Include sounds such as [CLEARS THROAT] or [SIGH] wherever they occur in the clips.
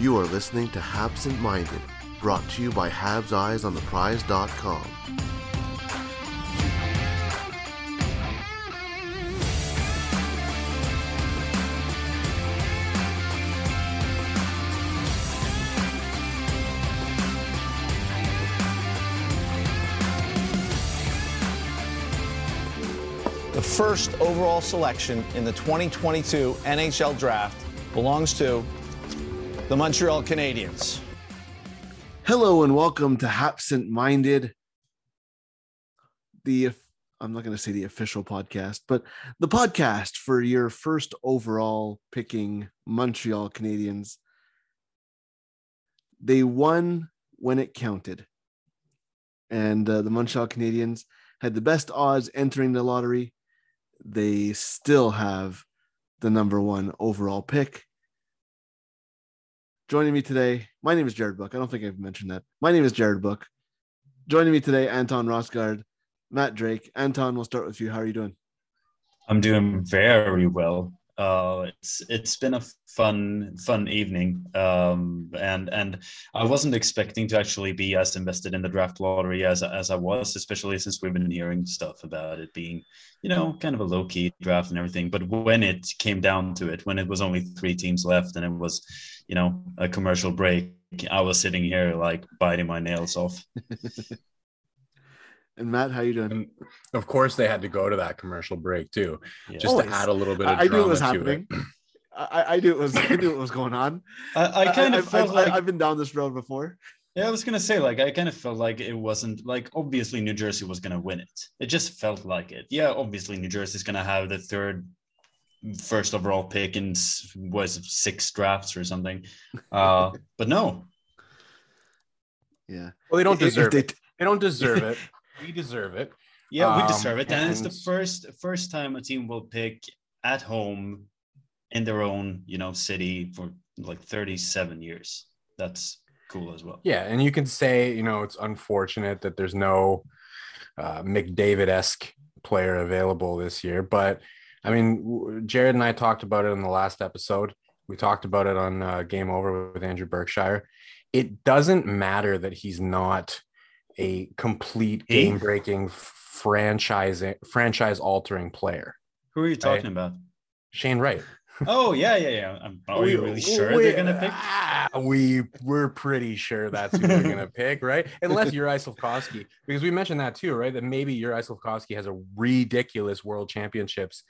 You are listening to Habsent Minded, brought to you by Habs Eyes on the Prize.com. The first overall selection in the 2022 NHL Draft belongs to the Montreal Canadiens. Hello and welcome to Habsent Minded, the I'm not going to say the official podcast, but the podcast for your first overall picking Montreal Canadiens. They won when it counted, and uh, the Montreal Canadiens had the best odds entering the lottery. They still have the number one overall pick. Joining me today, my name is Jared Book. I don't think I've mentioned that. My name is Jared Book. Joining me today, Anton Rasegård, Matt Drake. Anton, we'll start with you. How are you doing? I'm doing very well. Uh, it's it's been a fun fun evening, um, and and I wasn't expecting to actually be as invested in the draft lottery as as I was, especially since we've been hearing stuff about it being, you know, kind of a low key draft and everything. But when it came down to it, when it was only three teams left and it was, you know, a commercial break, I was sitting here like biting my nails off. [LAUGHS] And Matt, how you doing? And of course, they had to go to that commercial break too, Yeah. just Always. to add a little bit of I, I knew drama it was happening. it. I, I knew it was. I knew it was going on. [LAUGHS] I, I kind of I've, felt I've, like I've been down this road before. Yeah, I was gonna say, like, I kind of felt like it wasn't like obviously New Jersey was gonna win it. It just felt like it. Yeah, obviously New Jersey's gonna have the third, first overall pick in was six drafts or something. [LAUGHS] Uh, but no, Yeah. Well, they don't If- if deserve they- it. They don't deserve it. We deserve it. yeah, we Um, deserve it, and it's the first first time a team will pick at home in their own you know city for like thirty seven years. That's cool as well. Yeah, and you can say, you know, it's unfortunate that there's no uh, McDavid esque player available this year, but I mean, Jared and I talked about it in the last episode. We talked about it on uh, Game Over with Andrew Berkshire. It doesn't matter that he's not a complete game breaking franchise franchise altering player. Who are you talking Right. about? Shane Wright. Oh yeah, yeah, yeah. I'm, are you really sure we, they're gonna pick? ah, we we're pretty sure that's who they're gonna pick, right? [LAUGHS] Unless Uri Slafkovsky, because we mentioned that too, right? That maybe Uri Slafkovsky has a ridiculous world championships,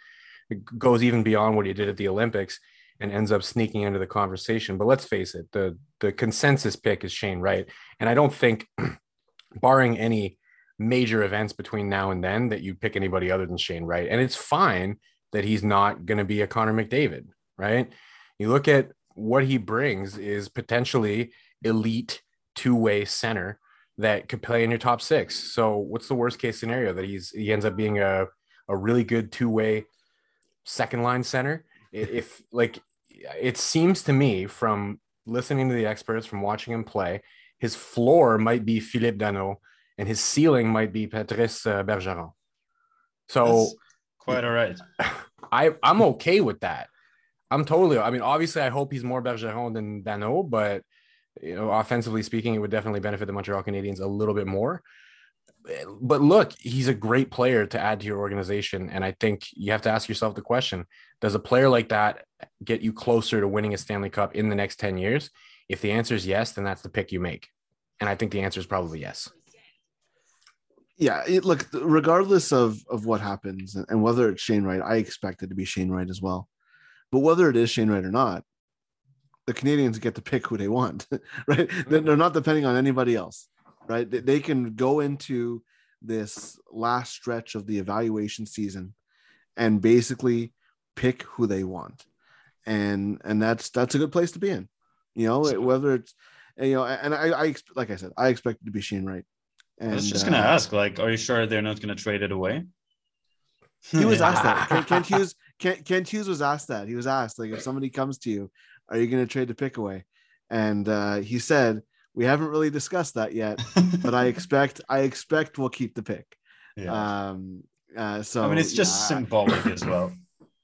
It goes even beyond what he did at the Olympics, and ends up sneaking into the conversation. But let's face it, the the consensus pick is Shane Wright, and I don't think, [CLEARS THROAT] barring any major events between now and then, that you pick anybody other than Shane Wright, and it's fine that he's not going to be a Connor McDavid, right? You look at what he brings is potentially elite two-way center that could play in your top six. So what's the worst case scenario that he's he ends up being a, a really good two-way second line center? If like it seems to me from listening to the experts, from watching him play, his floor might be Philippe Danault and his ceiling might be Patrice uh, Bergeron. So That's quite all right. [LAUGHS] I I'm okay with that. I'm totally. I mean, obviously, I hope he's more Bergeron than Danault, but you know, offensively speaking, it would definitely benefit the Montreal Canadiens a little bit more. But look, he's a great player to add to your organization, and I think you have to ask yourself the question: Does a player like that get you closer to winning a Stanley Cup in the next ten years? If the answer is yes, then that's the pick you make, and I think the answer is probably yes. Yeah, it, look, regardless of of what happens and whether it's Shane Wright, I expect it to be Shane Wright as well. But whether it is Shane Wright or not, the Canadians get to pick who they want, [LAUGHS] right? They're mm-hmm. they're not depending on anybody else, right? They- They can go into this last stretch of the evaluation season and basically pick who they want. and and that's that's a good place to be in. You know, So- whether it's you know, and I, I like I said, I expect it to be Shane Wright. And I was just gonna uh, ask, like, are you sure they're not gonna trade it away? He was asked that. Kent, [LAUGHS] Hughes. Kent, Kent Hughes was asked that. He was asked like, if somebody comes to you, are you going to trade the pick away? And uh, he said, we haven't really discussed that yet, but I [LAUGHS] expect I expect we'll keep the pick. yeah. Um, uh, so I mean, it's just yeah, symbolic as well.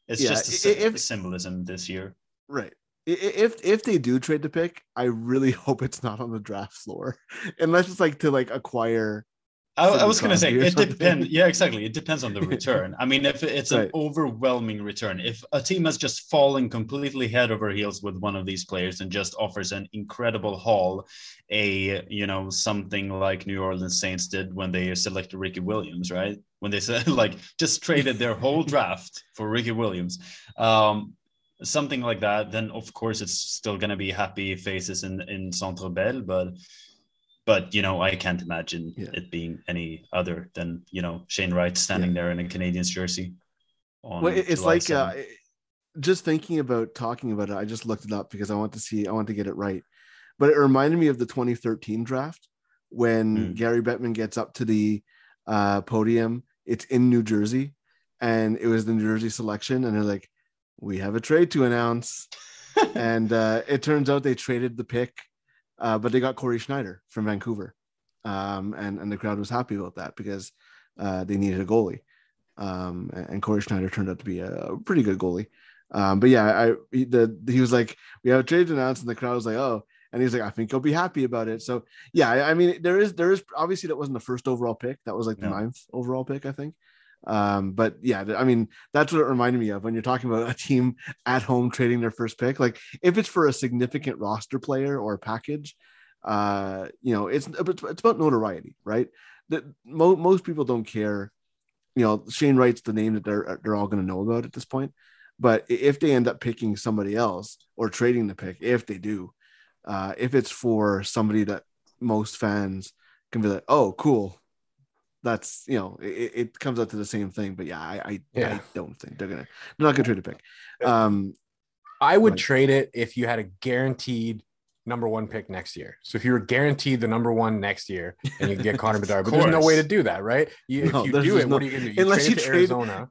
It's Yeah, just a if- symbolism this year. right. If if they do trade the pick, I really [LAUGHS] hope it's not on the draft floor, [LAUGHS] unless it's like to like acquire. I, I was going to say it depends. Yeah, exactly. It depends on the [LAUGHS] return. I mean, if it's Right. an overwhelming return, if a team has just fallen completely head over heels with one of these players and just offers an incredible haul, a you know something like New Orleans Saints did when they selected Ricky Williams, right? When they said like just traded their whole draft for Ricky Williams. Um, something like that, then of course it's still going to be happy faces in in Centre Bell, but but you know I can't imagine Yeah. it being any other than you know Shane Wright standing there in a Canadians jersey. On Well, it's July like uh, just thinking about talking about it. I just looked it up because I want to see. I want to get it right. But it reminded me of the 2013 draft when Mm. Gary Bettman gets up to the uh, podium. It's in New Jersey, and it was the New Jersey selection, and they're like, "We have a trade to announce." [LAUGHS] and uh, it turns out they traded the pick, uh, but they got Cory Schneider from Vancouver, um, and and the crowd was happy about that because uh, they needed a goalie, um, and, Cory Schneider turned out to be a, pretty good goalie. Um, but yeah, I he, the he was like, we have a trade to announce, and the crowd was like, oh, and he's like, I think you'll be happy about it. So yeah, I, I mean, there is there is obviously that wasn't the first overall pick, that was like the No. ninth overall pick, I think. Um, but yeah, I mean, that's what it reminded me of when you're talking about a team at home trading their first pick. Like if it's for a significant roster player or package, uh, you know, it's it's, about notoriety, right? That mo- most people don't care. You know, Shane Wright's the name that they're they're all going to know about at this point. But if they end up picking somebody else or trading the pick, if they do, uh, if it's for somebody that most fans can be like, oh, cool, that's you know, it, it comes out to the same thing. But yeah, I I, Yeah. I don't think they're gonna they're not gonna trade a pick. Um, I would trade it if you had a guaranteed number one pick next year. So if you were guaranteed the number one next year and you get [LAUGHS] Connor Bedard, but there's no way to do that, right? You, No, if you do it, no- what are you gonna do? You unless trade you trade- Arizona.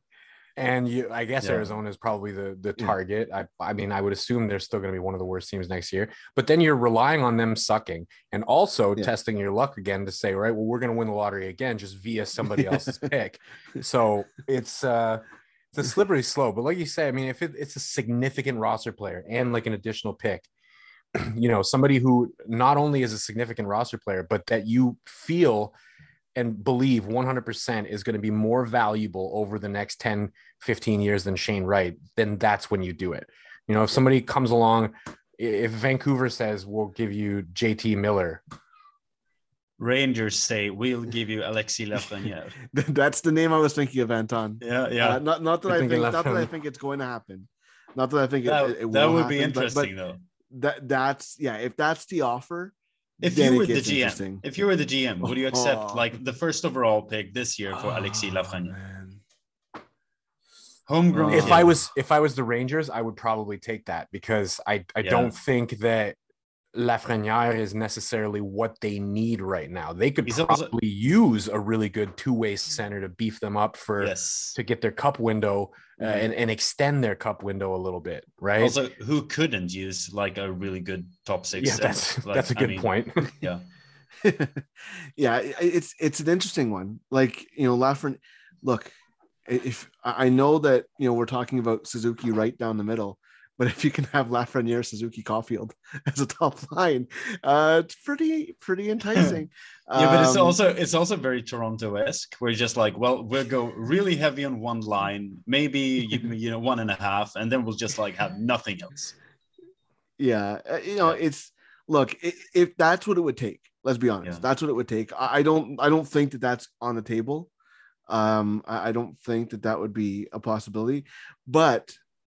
And you, I guess Yeah. Arizona is probably the the target. I, I mean, I would assume they're still going to be one of the worst teams next year. But then you're relying on them sucking and also Yeah. testing your luck again to say, right, well, we're going to win the lottery again just via somebody [LAUGHS] else's pick. So it's uh it's a [LAUGHS] slippery slope. But like you say, I mean, if it, it's a significant roster player and like an additional pick, [CLEARS THROAT] you know, somebody who not only is a significant roster player, but that you feel and believe 100% is going to be more valuable over the next 10, 15 years than Shane Wright, then that's when you do it. You know, if somebody comes along, if Vancouver says, we'll give you JT Miller, Rangers say we'll give you Alexis Lafreniere. [LAUGHS] that's the name I was thinking of, Anton. yeah, yeah. Uh, not not that You're I think not that I think it's going to happen. Not that I think it, that, it, it that will would be happen, but- but interesting though. that that's yeah. If that's the offer, If then you were the GM, if you were the GM, would you accept Oh. like the first overall pick this year for Alexis Oh, Lafreniere? Homegrown. If kid. I was if I was the Rangers, I would probably take that because I I Yeah. don't think that Lafreniere is necessarily what they need right now. They could He's also- probably use a really good two way center to beef them up for yes. to get their cup window uh, and, and extend their cup window a little bit, right? Also, who couldn't use like a really good top six? yeah, that's Like, that's a I good mean, point. [LAUGHS] Yeah. [LAUGHS] yeah, it's it's an interesting one. Like you know, Lafren. Look, if I I know that you know we're talking about Suzuki right down the middle, but if you can have Lafreniere, Suzuki, Caulfield [LAUGHS] as a top line, uh, it's pretty pretty [CLEARS THROAT] enticing. Yeah, but it's Um, also it's also very Toronto-esque. We're just like, well, we'll go really heavy on one line, maybe you, [LAUGHS] you know one and a half, and then we'll just like have nothing else. yeah uh, you know it's look if that's what it would take let's be honest Yeah. that's what it would take i I don't i don't think that that's on the table um i I don't think that that would be a possibility but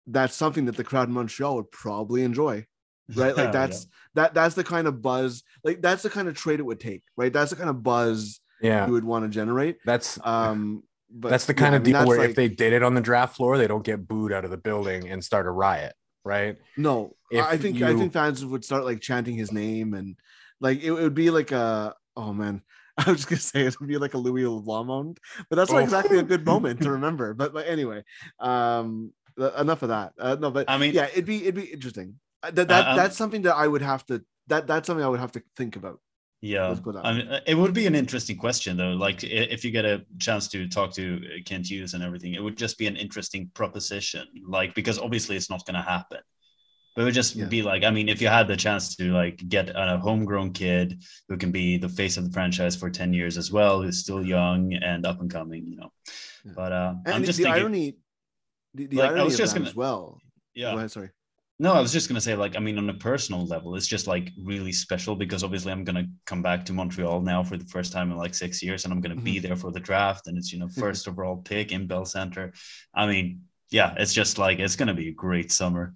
that's something that the crowd in montreal would probably enjoy [LAUGHS] right like Yeah, that's that that's the kind of buzz like that's the kind of trade it would take right that's the kind of buzz yeah, you would want to generate that's um but that's the kind I of mean, deal that's where like- if they did it on the draft floor, they don't get booed out of the building and start a riot. right? No, If I think I think fans would start like chanting his name and like it, it would be like a oh man. [LAUGHS] I was just gonna say it would be like a Louis LeBlanc moment, but that's not Oh. exactly a good moment to [LAUGHS] remember. But, but anyway, um, th- enough of that. Uh, no, but I mean- yeah, it'd be it'd be interesting. Uh, That, that um, that's something that I would have to that that's something I would have to think about. Yeah, Let's go down. I mean, uh, it would be an interesting question though. Like, if you get a chance to talk to uh, Kent Hughes and everything, it would just be an interesting proposition. Like, because obviously it's not going to happen, but it would just Yeah. be like, I mean, if you had the chance to like get a homegrown kid who can be the face of the franchise for ten years as well, who's still young and up and coming, you know. Yeah. But uh, And I'm just the thinking, irony, the, the Like, I irony was of just gonna- as well. yeah. Go ahead, sorry. No, I was just gonna say, like, I mean, on a personal level, it's just like really special because obviously I'm gonna come back to Montreal now for the first time in like six years, and I'm gonna be there for the draft, and it's you know [LAUGHS] first overall pick in Bell Center. I mean, yeah, it's just like it's gonna be a great summer.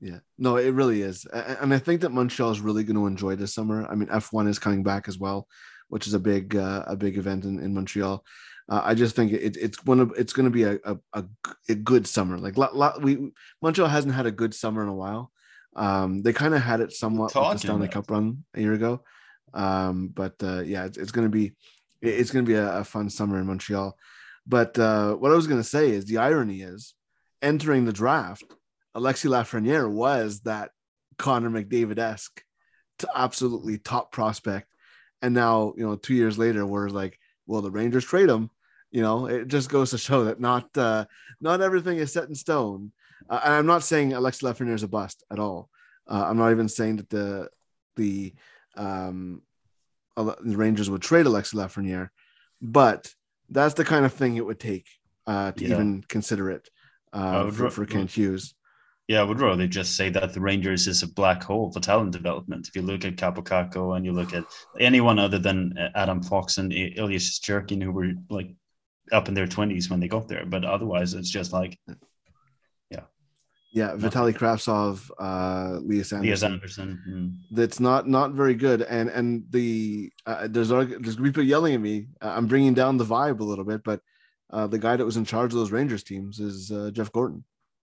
Yeah, no, it really is, and I think that Montreal is really going to enjoy this summer. I mean, F1 is coming back as well, which is a big uh, a big event in, in Montreal. Uh, I just think it, it's one of it's going to be a a good summer. Like lot, lot, we Montreal hasn't had a good summer in a while. Um, they kind of had it somewhat with the Stanley? Cup run a year ago, um, but uh, yeah, it's, it's going to be it- it's going to be a, a fun summer in Montreal. But uh, what I was going to say is the irony is entering the draft, Alexi Lafreniere was that Connor McDavid esque, to absolutely top prospect, and now you know two years later we're like, well, the Rangers trade him. You know, it just goes to show that not uh, not everything is set in stone. Uh, and I'm not saying Alexi Lafreniere is a bust at all. Uh, I'm not even saying that the the um, the Rangers would trade Alexi Lafreniere, but that's the kind of thing it would take uh, to Yeah. even consider it uh, for, ra- for Kent Hughes. Yeah, I would rather just say that the Rangers is a black hole for talent development. If you look at Kaapo Kakko and you look at anyone other than uh, Adam Fox and Ilyas Jerkin, who were like up in their twenties when they got there, but otherwise it's just like Yeah, Yeah, Vitaly Kravtsov, uh, Elias Elias Andersson. Andersson. mm. That's not not very good, and and the uh, there's there's people yelling at me. Uh, I'm bringing down the vibe a little bit, but uh, the guy that was in charge of those Rangers teams is uh, Jeff Gorton,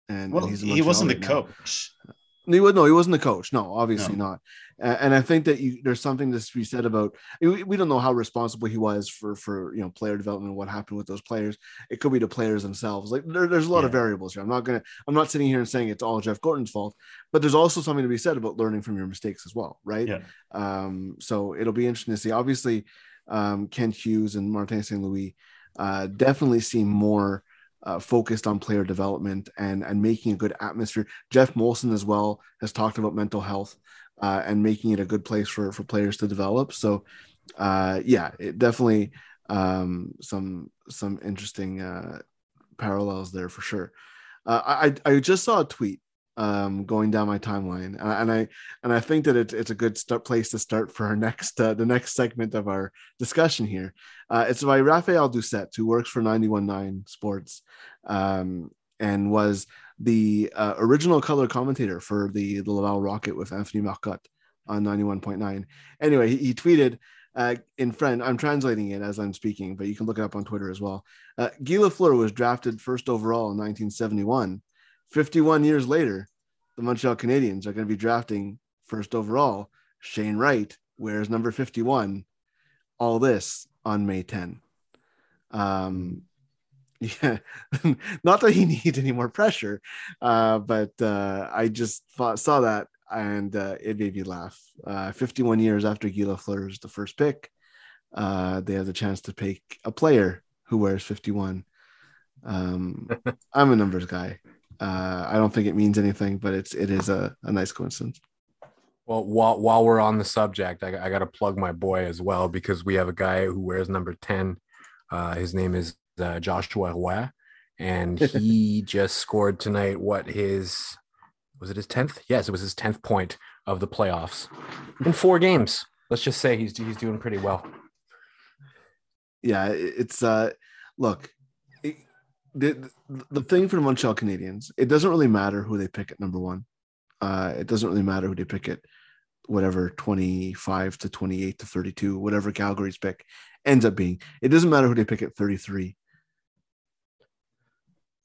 and, Well, and he's he wasn't the now. coach. No, he was no, he wasn't the coach. No, obviously No. not. And I think that you, there's something to be said about. We, don't know how responsible he was for for you know player development. and What happened with those players? It could be the players themselves. Like there, there's a lot of variables here. I'm not gonna. I'm not sitting here and saying it's all Jeff Gorton's fault, but there's also something to be said about learning from your mistakes as well, right? Yeah. Um. So it'll be interesting to see. Obviously, um, Kent Hughes and Martin St. Louis uh, definitely seem more uh, focused on player development and and making a good atmosphere. Geoff Molson as well has talked about mental health uh, and making it a good place for for players to develop. So, uh, yeah, it definitely um, some some interesting uh, parallels there for sure. Uh, I I just saw a tweet um, going down my timeline, and I and I, think that it's it's a good start place to start for our [LAUGHS] next uh, the next segment of our discussion here. Uh, it's by Raphael Doucette, who works for 919 Sports, um, and was the uh, original color commentator for the the Laval Rocket with Anthony Marcotte on 91.9. Anyway, he, he tweeted uh, in friend. I'm translating it as I'm speaking, but you can look it up on Twitter as well. Uh, Guy Lafleur was drafted first overall in 1971. 51 years later, the Montreal Canadiens are going to be drafting first overall. Shane Wright wears number 51. All this on May 10. Um, [LAUGHS] yeah, [LAUGHS] not that he [LAUGHS] needs any more pressure, uh, but uh, I just thought, saw that and uh, it made me laugh. Uh, 51 years after Guy Lafleur is the first pick, uh, they have the chance to pick a player who wears 51. Um, I'm a numbers guy. Uh, I don't think it means anything, but it's it is a, a nice coincidence. Well, while while we're on the subject, I, I got to plug my boy as well because we have a guy who wears number ten. Uh, his name is uh, Joshua Roy, and [LAUGHS] he just scored tonight. What his was it his tenth? Yes, it was his tenth point of the playoffs in four games. Let's just say he's he's doing pretty well. yeah, it's uh look, the the thing for the Montreal Canadiens, it doesn't really matter who they pick at number one. Uh, it doesn't really matter who they pick at whatever 25 to 28 to 32, whatever Calgary's pick ends up being. It doesn't matter who they pick at 33.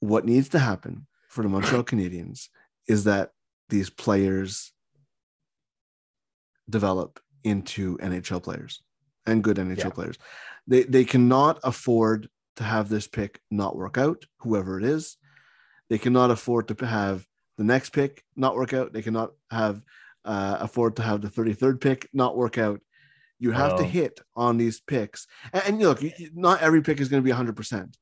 What needs to happen for the Montreal Canadiens is that these players develop into NHL players and good NHL Yeah. players. They they cannot afford to have this pick not work out, whoever it is. They cannot afford to have the next pick not work out. They cannot have uh, afford to have the 33rd pick not work out. You have to hit on these picks. And, and look, not every pick is going to be 100%.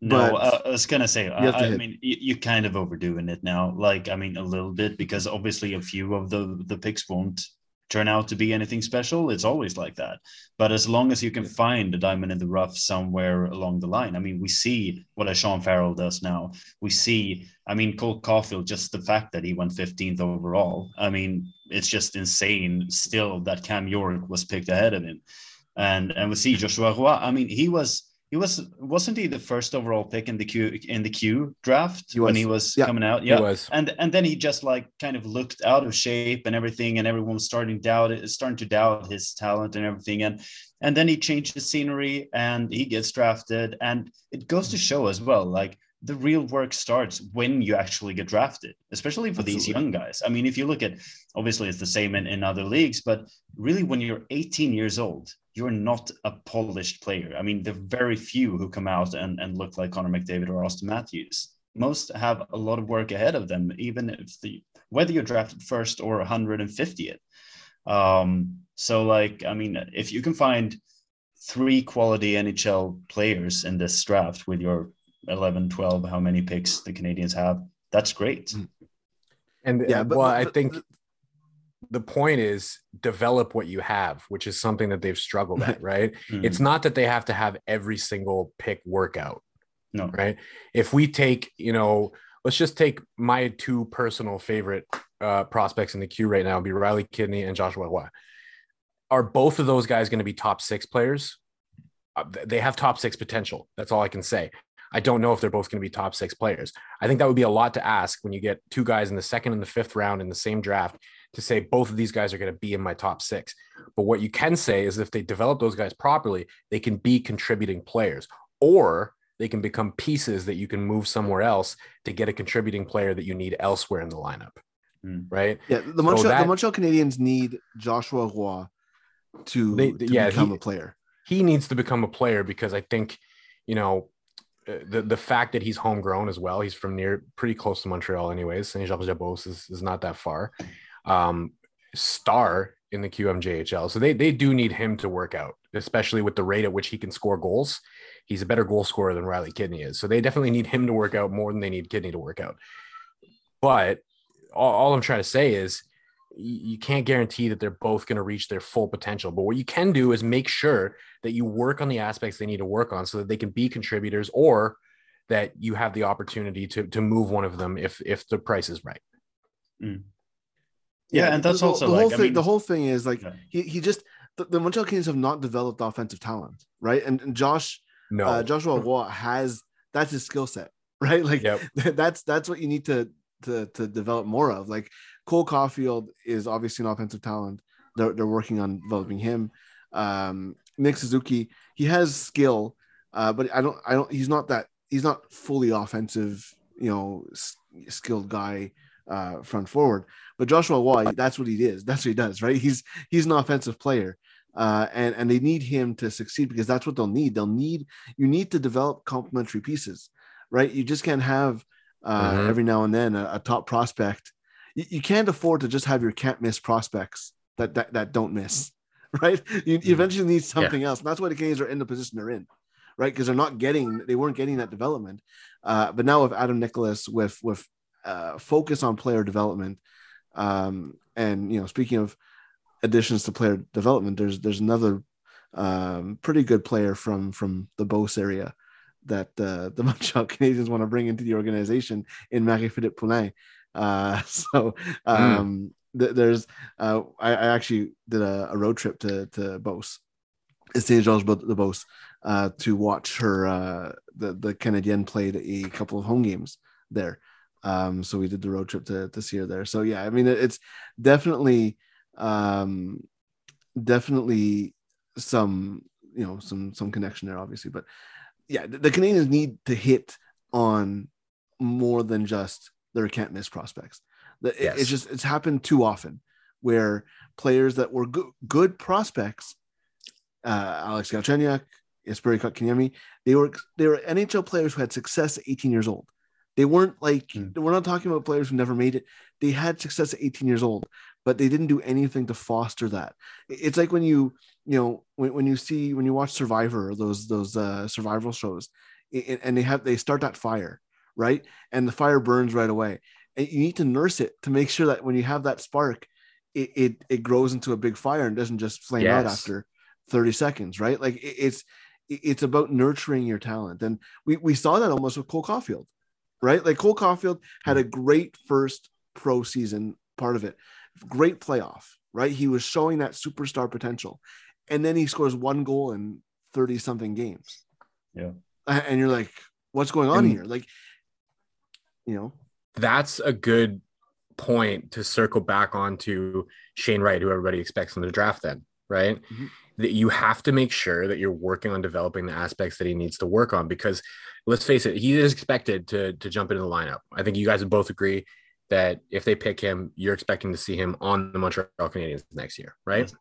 No, uh, I was gonna say. I, I mean, you, you're kind of overdoing it now. Like, I mean, a little bit because obviously a few of the the picks won't turn out to be anything special. It's always like that. But as long as you can find a diamond in the rough somewhere along the line, I mean, we see what a Sean Farrell does now. We see, I mean, Cole Caulfield. Just the fact that he went 15th overall. I mean, it's just insane. Still, that Cam York was picked ahead of him, and and we see Joshua Roy. I mean, he was he was wasn't he the first overall pick in the Q in the Q draft He when he was Yeah. coming out? He Yeah, was. and and then he just like kind of looked out of shape and everything, and everyone was starting doubt it, starting to doubt his talent and everything, and and then he changed the scenery and he gets drafted, and it goes to show as well, like the real work starts when you actually get drafted, especially for these young guys. I mean, if you look at obviously it's the same in, in other leagues, but really when you're 18 years old, you're not a polished player. I mean, there are very few who come out and, and look like Connor McDavid or Auston Matthews. Most have a lot of work ahead of them, even if the whether you're drafted first or 150th. Um, so like, I mean, if you can find three quality NHL players in this draft with your 11, 12, how many picks the Canadians have, that's great. And Yeah, yeah, but- well, I but- think the point is develop what you have, which is something that they've struggled at, [LAUGHS] right? Mm. It's not that they have to have every single pick workout, no, right? If we take, you know, let's just take my two personal favorite uh, prospects in the Q right now, be Riley Kidney and Joshua Roy. Are both of those guys going to be top six players? Uh, they have top six potential. That's all I can say. I don't know if they're both going to be top six players. I think that would be a lot to ask when you get two guys in the second and the fifth round in the same draft to say both of these guys are going to be in my top six. But what you can say is if they develop those guys properly, they can be contributing players or they can become pieces that you can move somewhere else to get a contributing player that you need elsewhere in the lineup. Mm. Right. Yeah, the So Montreal, that- the Montreal Canadiens need Joshua Roy to, They- to yeah, become he- a player. he needs to become a player because I think, you know, the the fact that he's homegrown as well. He's from near pretty close to Montreal, anyways. Saint Jean Jabos is, is not that far. Um, star in the QMJHL, so they they do need him to work out, especially with the rate at which he can score goals. He's a better goal scorer than Riley Kidney is, so they definitely need him to work out more than they need Kidney to work out. But all, all I'm trying to say is you you can't guarantee that they're both going to reach their full potential. But what you can do is make sure that you work on the aspects they need to work on so that they can be contributors or that you have the opportunity to to move one of them if if the price is right. Yeah, and that's the, also the like, whole I thing. mean- the whole thing is like Yeah. he, he just the, the Montreal Canadiens have not developed offensive talent, right? And, and Josh No. uh, Joshua Roy has that's his skill set, [LAUGHS] right? Like Yep. [LAUGHS] that's that's what you need to to to develop more of. Like Cole Caulfield is obviously an offensive talent. They're they're working on developing him. Um, Nick Suzuki, he has skill, uh, but I don't I don't he's not that he's not fully offensive, you know, s- skilled guy uh, front forward. But Joshua Roy, that's what he is. That's what he does, right? He's he's an offensive player. Uh, and and they need him to succeed because that's what they'll need. They'll need you need to develop complementary pieces, right? You just can't have uh, Mhm. every now and then a, a top prospect. You, you can't afford to just have your can't miss prospects that that, that don't miss, [LAUGHS] right? You, you eventually need something else. And that's why the Canadians are in the position they're in, right? Because they're not getting they weren't getting that development. Uh, but now with Adam Nicholas with with uh, focus on player development, um, and you know, speaking of additions to player development, there's there's another um, pretty good player from from the Beauce area that uh, [LAUGHS] the Montreal Canadiens want to bring into the organization in Marie-Philippe Poulin. Uh, [LAUGHS] so um, th- there's uh, I, I actually did a, a road trip to to Beauce, Saint Georges de Beauce, uh, to watch her. Uh, the the Canadian played a couple of home games there. Um, so we did the road trip to, to see her there. So yeah, I mean, it- it's definitely, um, definitely some, you know, some, some connection there obviously, but yeah, the, the Canadians need to hit on more than just their can't miss prospects. That Yes. It's just it's happened too often where players that were good, good prospects, uh, Alex Galchenyuk, Jesperi Kotkaniemi, they were they were NHL players who had success at 18 years old. They weren't like Hmm. we're not talking about players who never made it. They had success at 18 years old, but they didn't do anything to foster that. It's like when you you know when, when you see when you watch Survivor those those uh, survival shows, and they have they start that fire right, and the fire burns right away, and you need to nurse it to make sure that when you have that spark, it it, it grows into a big fire and doesn't just flame out after 30 seconds, right? Like it- it's it's about nurturing your talent, and we we saw that almost with Cole Caulfield, right? Like Cole Caulfield had a great first pro season part of it, great playoff, right? He was showing that superstar potential, and then he scores one goal in 30 something games. Yeah. And you're like, what's going on And- here? Like, you know, That's a good point to circle back onto Shane Wright, who everybody expects in the draft, then, right? Mhm. That you have to make sure that you're working on developing the aspects that he needs to work on because let's face it, he is expected to, to jump into the lineup. I think you guys would both agree that if they pick him, you're expecting to see him on the Montreal Canadiens next year, right?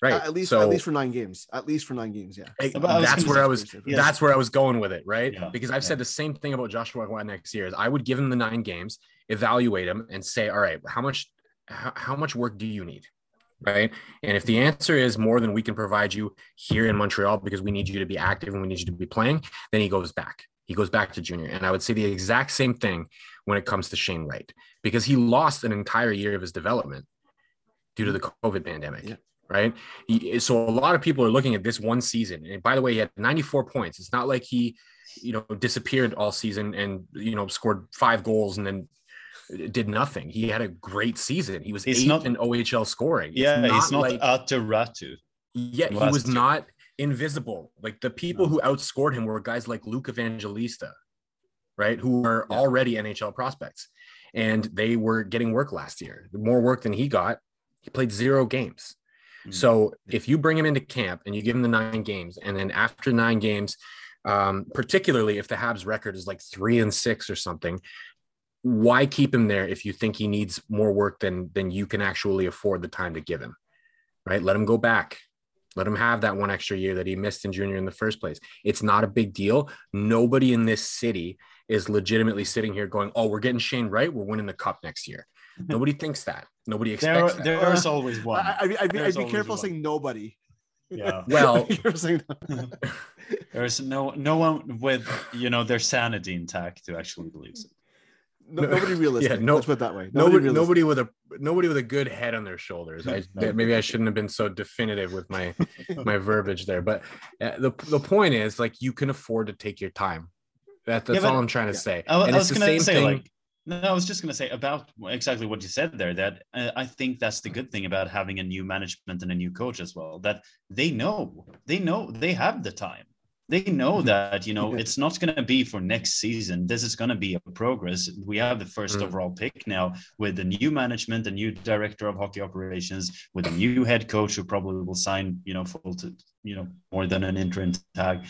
Right. at least so, at least for nine games, at least for nine games, yeah. I- But that's gonna where I was. Yeah. That's where I was going with it, right? Yeah, Because I've yeah. said the same thing about Joshua Roy next year. Is I would give him the nine games, evaluate him, and say, all right, how much, how, how much work do you need, right? And if the answer is more than we can provide you here in Montreal because we need you to be active and we need you to be playing, then he goes back. He goes back to junior, and I would say the exact same thing when it comes to Shane Wright because he lost an entire year of his development due to the COVID pandemic Yeah. Right? He, so a lot of people are looking at this one season. And by the way, he had 94 points. It's not like he, you know, disappeared all season and you know scored five goals and then did nothing. He had a great season. He was He's eighth not- in OHL scoring. It's Yeah, he's not like Ratu. yeah, he was year. not invisible. Like the people who outscored him were guys like Luke Evangelista, right? Who were Yeah. already NHL prospects. And they were getting work last year. More work than he got. He played zero games. Mm. So if you bring him into camp and you give him the nine games, and then after nine games, um, particularly if the Habs record is like three and six or something, why keep him there if you think he needs more work than than you can actually afford the time to give him? Right? Let him go back. Let him have that one extra year that he missed in junior in the first place. It's not a big deal. Nobody in this city is legitimately sitting here going, "Oh, we're getting Shane Wright. We're winning the cup next year." Nobody thinks that. Nobody There, expects that. there's always one. I, I'd, be- I'd, be, I'd be careful one. saying nobody. Yeah. [LAUGHS] [LAUGHS] Well, Be careful saying There's no no one with you know their sanity intact to actually believe it. no, nobody [LAUGHS] realistic. Yeah, no- Let's put it that way. nobody, realistic. nobody with a nobody with a good head on their shoulders. I maybe I shouldn't have been so definitive with my my verbiage there, but uh, the the point is like you can afford to take your time. That, that's Yeah, but- all I'm trying to yeah. say. I, I and was it's the gonna same say thing. like no, I was just gonna say about exactly what you said there. That uh, I think that's the good thing about having a new management and a new coach as well. That they know, they know, they have the time. They know that you know it's not gonna be for next season. This is gonna be a progress. We have the first Mm. overall pick now with the new management, a new director of hockey operations, with a new head coach who probably will sign you know full to you know more than an interim tag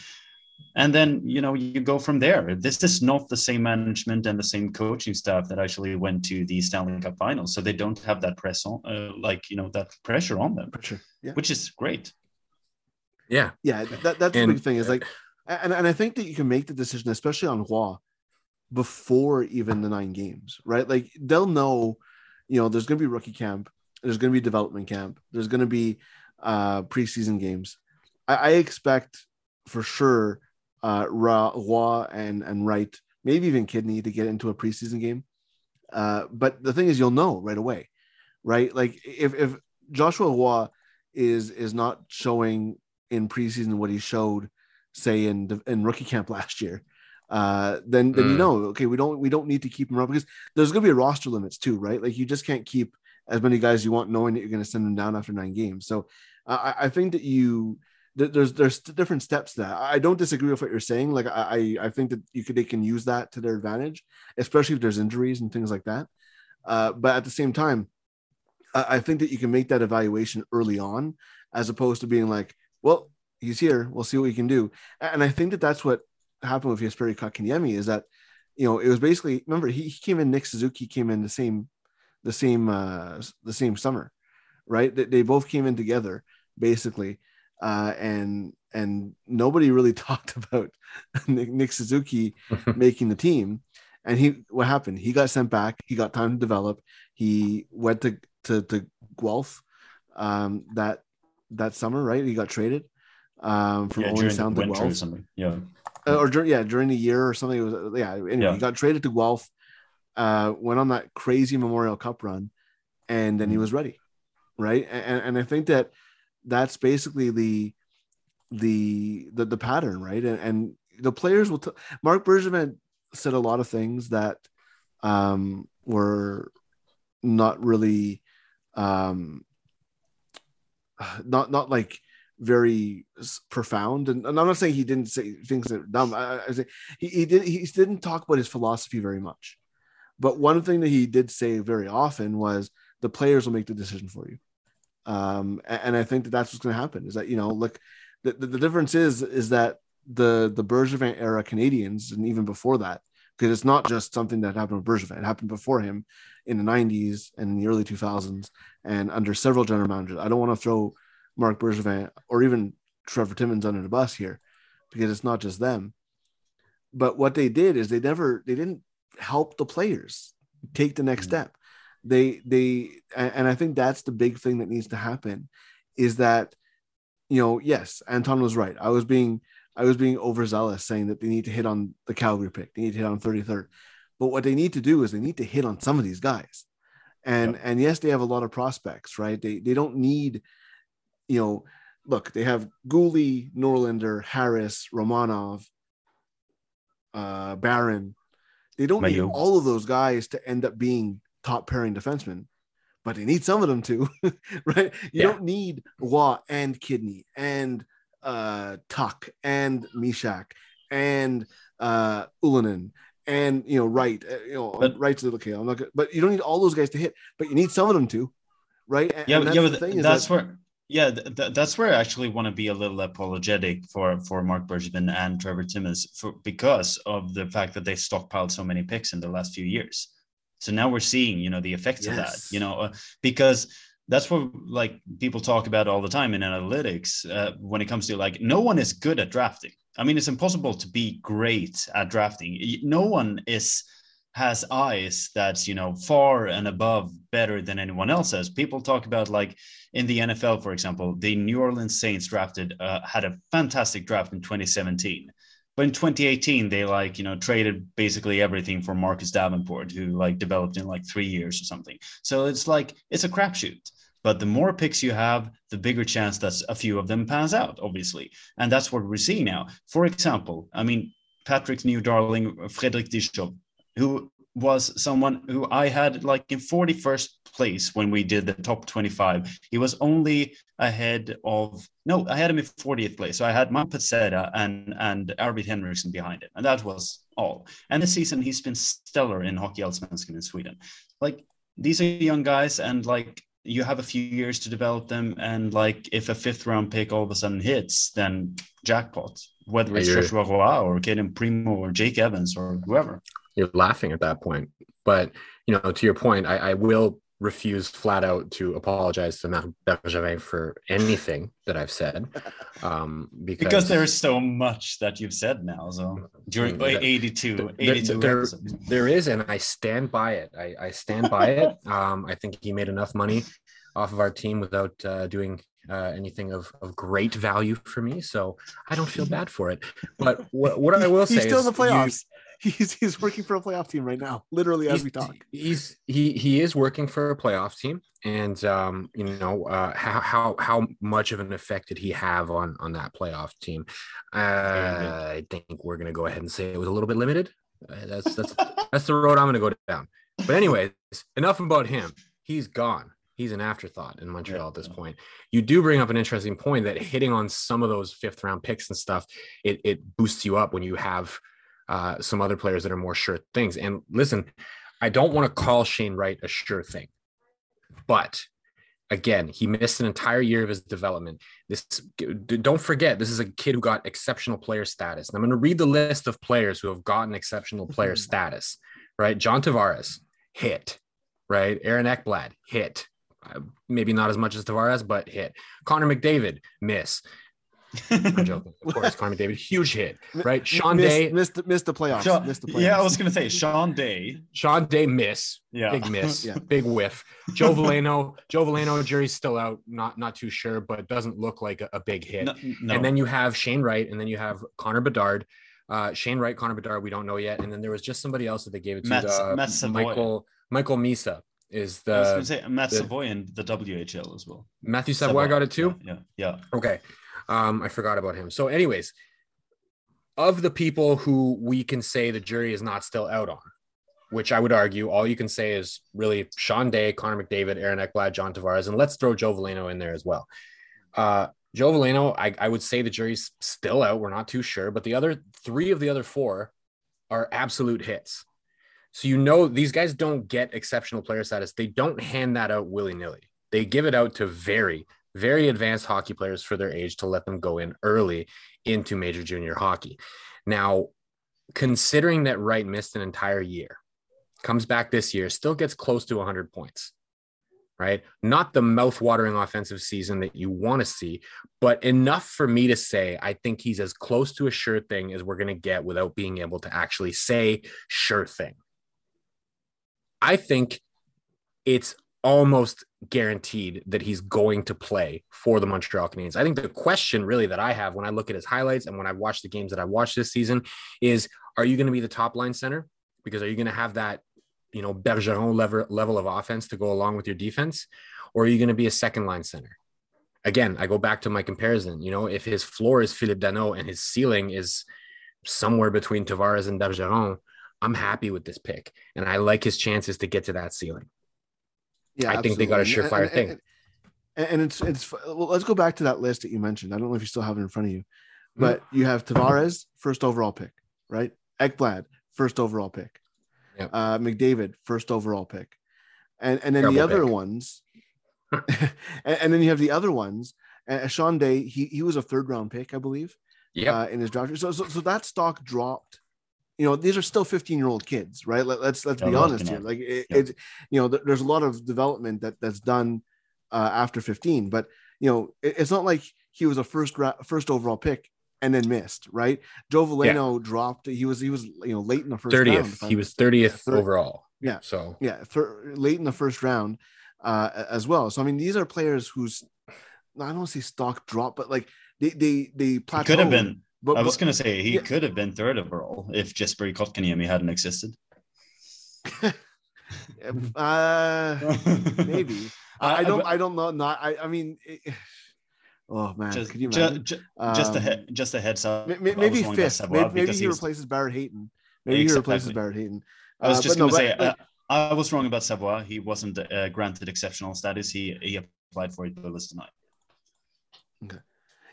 and then you know you go from there this is not the same management and the same coaching staff that actually went to the stanley cup finals so they don't have that press on uh, like you know that pressure on them For sure. Yeah. which is great yeah, Yeah, that, that's the big thing is like, and, and I think that you can make the decision, especially on Roy, before even the nine games, right? Like they'll know, you know, there's going to be rookie camp, there's going to be development camp, there's going to be uh, preseason games. I, I expect for sure uh, Ra, Roy and and Wright, maybe even Kidney to get into a preseason game. Uh, but the thing is, you'll know right away, right? Like if if Joshua Roy is is not showing in preseason what he showed, say in in rookie camp [LAUGHS] last year, uh, then then you Mm. know, okay, we don't we don't need to keep him around because there's going to be roster limits too, right? Like you just can't keep as many guys you want, knowing that you're going to send them down after nine games. So uh, I, I think that you there's there's different steps that. I don't disagree with what you're saying. Like I I think that you could they can use that to their advantage, especially if there's injuries and things like that. Uh, but at the same time, I, think that you can make that evaluation early on, as opposed to being like, well, he's here, we'll see what we can do. And I think that that's what happened with Jesperi Kotkaniemi is that you know, it was basically remember he, he came in. Nick Suzuki came in the same, the same, uh, the same summer, right? They, they both came in together basically, uh, and and nobody really [LAUGHS] talked about Nick, Nick Suzuki [LAUGHS] making the team. And he, what happened? He got sent back. He got time to develop. He went to to, to Guelph um, that that summer, right? He got traded um, from Yeah, Owen the Sound to or Guelph something. Yeah. uh, or during yeah during the year or something. It was yeah. Anyway, Yeah. he got traded to Guelph, uh, went on that crazy Memorial Cup run, and then he Mhm. was ready, right? And, and I think that that's basically the the the, the pattern, right? And, and the players will. T- Marc Bergevin said a lot of things that um, were not really um, not not like very profound and, and i'm not saying he didn't say things that are dumb i, I say he, he did he didn't talk about his philosophy very much but one thing that he did say very often was the players will make the decision for you um and, i think that that's what's going to happen is that you know look the, the, the difference is is that the the Bergevin era Canadians and even before that because it's not just something that happened with Bergevin it happened before him in the 90s and in the early 2000s and under several general managers I don't want to throw Marc Bergevin or even Trevor Timmins under the bus here because it's not just them. But what they did is they never they didn't help the players take the next Mhm. step. They they and I think that's the big thing that needs to happen is that you know yes Anton was right. I was being I was being overzealous saying that they need to hit on the Calgary pick. They need to hit on 33rd. But what they need to do is they need to hit on some of these guys. And Yep. and yes, they have a lot of prospects, right? They they don't need you know, look, they have Guhle, Norlinder, Harris, Romanov, uh, Barron. They don't need all of those guys to end up being top pairing defensemen, but they need some of them too, [LAUGHS] right? You Yeah. don't need Watt and Kidney and uh, Tuch and Mysak and uh, Ylönen and you know Wright, uh, you know But- Wright's okay. I'm not, good, but you don't need all those guys to hit, but you need some of them to, right? And, yeah, and but- yeah, the but thing th- is that's that- where yeah, th- th- that's where I actually want to be a little apologetic for for Marc Bergevin and Trevor Timmins for because of the fact that they stockpiled so many picks in the last few years. So now we're seeing, you know, the effects of that, you know, uh, because that's what like people talk about all the time in analytics uh, when it comes to like no one is good at drafting. I mean, it's impossible to be great at drafting. No one is has eyes that's you know far and above better than anyone else has. People talk about like in the NFL, for example, the New Orleans Saints drafted uh, had a fantastic draft in 2017. But in 2018, they like you know traded basically everything for Marcus Davenport, who like developed in like three years or something. So it's like it's a crapshoot. But the more picks you have, the bigger chance that a few of them pans out, obviously, and that's what we're seeing now. For example, I mean Patrick's new darling, Frederik Dichow, who was someone who I had like in 41st place when we did the top 25. He was only ahead of no, I had him in 40th place. So I had Mark Petzetta and and Arvid Henriksen behind it, and that was all. And this season he's been stellar in Hockey Allsvenskan in Sweden. Like these are young guys, and like you have a few years to develop them. And like if a fifth round pick all of a sudden hits, then jackpot. Whether it's Joshua Roy or Cayden Primeau or Jake Evans or whoever. You're laughing at that point. But, you know, to your point, I, I will refuse flat out to apologize to Marc Bergevin for anything that I've said. [LAUGHS] Um, because, because there's so much that you've said now. So during Mm, that- 82, there, 82 there- episodes. there is, and I stand by it. I, I stand by it. [LAUGHS] Um, I think he made enough money off of our team without uh, doing uh, anything of, of great value for me. So I don't feel [LAUGHS] bad for it. But what, what I will say he's still is in the you- playoffs. He's he's working for a playoff team right now, literally as he's, we talk. He's he he is working for a playoff team, and um, you know uh, how how how much of an effect did he have on on that playoff team? Uh, I think we're gonna go ahead and say it was a little bit limited. Uh, that's that's that's the road I'm gonna go down. But anyways, enough about him. He's gone. He's an afterthought in Montreal at this point. You do bring up an interesting point that hitting on some of those fifth round picks and stuff, it it boosts you up when you have uh, some other players that are more sure things. And listen, I don't want to call Shane Wright a sure thing, but Again, he missed an entire year of his development. This don't forget, this is a kid who got exceptional player status. And I'm going to read the list of players who have gotten exceptional player status. Right, John Tavares hit. Right, Aaron Ekblad hit. Uh, maybe not as much as Tavares, but hit. Connor McDavid miss. I'm joking. Of course, Connor McDavid, huge hit, right? Sean missed, Day, missed missed the playoffs. Sean- missed the playoffs. yeah, I was gonna say Sean Day. Sean Day miss, Yeah. big miss, [LAUGHS] Yeah. big whiff. Joe Veleno, Joe Veleno, jury's still out, not not too sure, but doesn't look like a, a big hit. No, no. And then you have Shane Wright, and then you have Connor Bedard. Uh, Shane Wright, Connor Bedard, we don't know yet. And then there was just somebody else that they gave it to. Matt- the, Matt Savoie. Michael Michael Misa is I was the gonna say Matt the- Savoie and the WHL as well. Matthew Savoie got it too. Yeah, yeah. Okay. Um, I forgot about him. So, anyways, of the people who we can say the jury is not still out on, which I would argue, all you can say is really Sean Day, Connor McDavid, Aaron Ekblad, John Tavares, and let's throw Joe Veleno in there as well. Uh, Joe Veleno, I, I would say the jury's still out. We're not too sure, but the other three of the other four are absolute hits. So you know these guys don't get exceptional player status. They don't hand that out willy nilly. They give it out to very, very advanced hockey players for their age to let them go in early into major junior hockey. Now, considering that Wright missed an entire year, comes back this year, still gets close to 100 points, right? Not the mouth-watering offensive season that you want to see, but enough for me to say I think he's as close to a sure thing as we're going to get without being able to actually say sure thing. I think it's almost guaranteed that he's going to play for the Montreal Canadiens. I think the question really that I have when I look at his highlights and when I watch the games that I watched this season is are you going to be the top line center? Because are you going to have that, you know, Bergeron level, level of offense to go along with your defense? Or are you going to be a second line center? Again, I go back to my comparison. You know, if his floor is Philippe Danault and his ceiling is somewhere between Tavares and Bergeron, I'm happy with this pick. And I like his chances to get to that ceiling. Yeah, I think they got a surefire And- thing. and- And, and it's it's well, let's go back to that list that you mentioned. I don't know if you still have it in front of you, Hmm. but you have Tavares first overall pick, right? Ekblad first overall pick, Yep. uh, McDavid first overall pick, and and then Terrible the other pick. ones, [LAUGHS] [LAUGHS] and, and then you have the other ones. Uh, Sean Day, he he was a third round pick, I believe, yeah, uh, in his draft. So, so so that stock dropped. You know, these are still 15 year old kids, right? Let, let's let's Yeah, be honest here. Like it, yeah. it you know, th- there's a lot of development that that's done uh, after 15, but you know, it- it's not like he was a first ra- first overall pick and then missed, right? Joe Veleno dropped. He was he was you know late in the first round. 30th. if I'm He was 30th Yeah, third- overall. Yeah. So yeah, thir- late in the first round uh, as well. So I mean, these are players whose I don't want to say stock drop, but like they they they He plateaued. could have been. But, I was gonna say he yeah. could have been third overall if Jesperi Kotkaniemi hadn't existed. [LAUGHS] uh, maybe. [LAUGHS] I, I don't. but I don't know. Not. I. I mean. it- [SIGHS] oh man, just, could you imagine? ju- just a Um, head, just a heads up. May- I may- was Maybe fifth. Maybe, maybe because he was- replaces Barrett Hayton. Maybe he replaces Barrett Hayton. I was Uh, just going to say, but, uh, I was wrong about Savoie. He wasn't uh, granted exceptional status. He he applied for it, but was denied.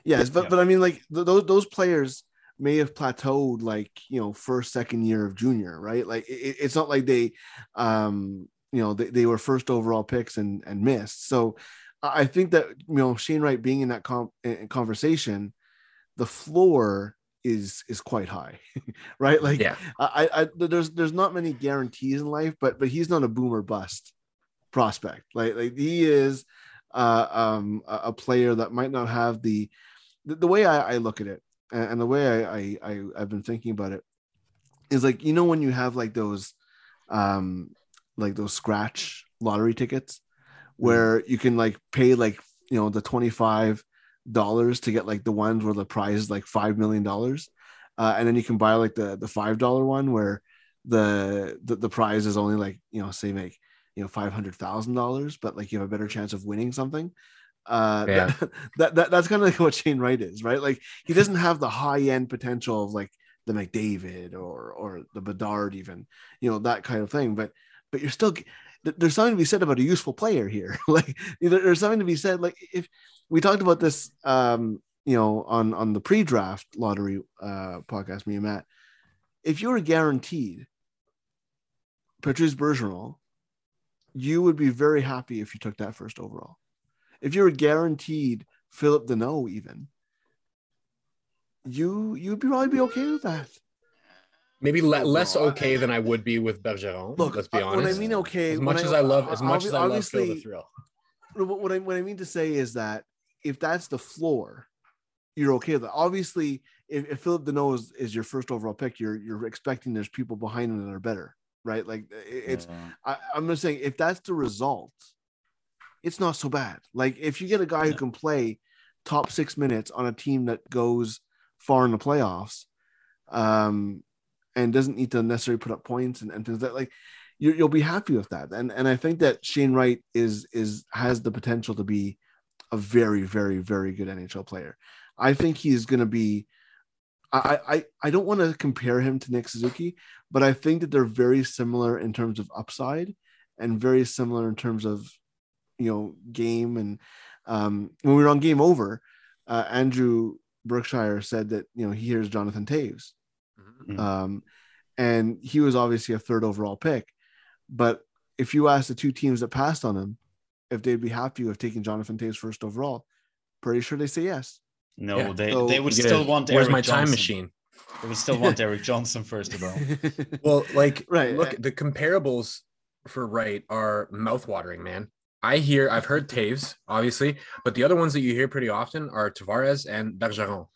Yes, but yeah. but I mean, like th- those those players may have plateaued, like you know, first second year of junior, right? Like it, it's not like they, um, you know, they, they were first overall picks and and missed. So I think that you know Shane Wright being in that com- in conversation, the floor is is quite high, [LAUGHS] right? Like yeah, I, I there's there's not many guarantees in life, but but he's not a boomer bust prospect. Like like he is uh, um a, a player that might not have the the, the way I, I look at it and, and the way I, I I I've been thinking about it is like you know when you have like those um like those scratch lottery tickets where you can like pay like you know the 25 dollars to get like the ones where the prize is like five million dollars uh, and then you can buy like the the five dollar one where the, the the prize is only like you know say make you know five hundred thousand dollars but like you have a better chance of winning something uh [LAUGHS] Yeah. that, that, that that's kind of like what Shane Wright is right? Like he doesn't have the high end potential of like the McDavid or or the Bedard even you know that kind of thing but but you're still there's something to be said about a useful player here. [LAUGHS] Like there's something to be said like if we talked about this um you know on on the pre-draft lottery uh podcast me and Matt. If you were guaranteed Patrice Bergeron you would be very happy if you took that first overall if you were guaranteed Philip Danault, even you you'd probably be okay with that. Maybe le- less Overall, I- okay than I would be with Bergeron. Look, let's be honest. when I mean okay, as much I- as I love, as much as I love Phil the Thrill. What I what I mean to say is that if that's the floor, you're okay with that. Obviously, if, if Philip Danault is, is your first overall pick, you're you're expecting there's people behind him that are better, right? Like it's Yeah. I, I'm just saying if that's the result, it's not so bad. Like if you get a guy who can play top six minutes on a team that goes far in the playoffs, um, and doesn't need to necessarily put up points and, and things that like you, you'll be happy with that. And and I think that Shane Wright is is has the potential to be a very very very good NHL player. I think he's going to be. I, I I don't want to compare him to Nick Suzuki, but I think that they're very similar in terms of upside, and very similar in terms of, you know, game. And um, when we were on Game Over, uh, Andrew Berkshire said that you know he hears Jonathan Toews, Mhm. um, and he was obviously a third overall pick. But if you ask the two teams that passed on him if they'd be happy with taking Jonathan Toews first overall, pretty sure they say yes. No, Yeah. they, So- they would still a, want Where's Eric my time Johnson. machine? They would still want [LAUGHS] Erik Johnson first of all. [LAUGHS] Well, like, Right. Look, the comparables for Wright are mouthwatering, man. I hear, I've heard Toews, obviously, but the other ones that you hear pretty often are Tavares and Bergeron.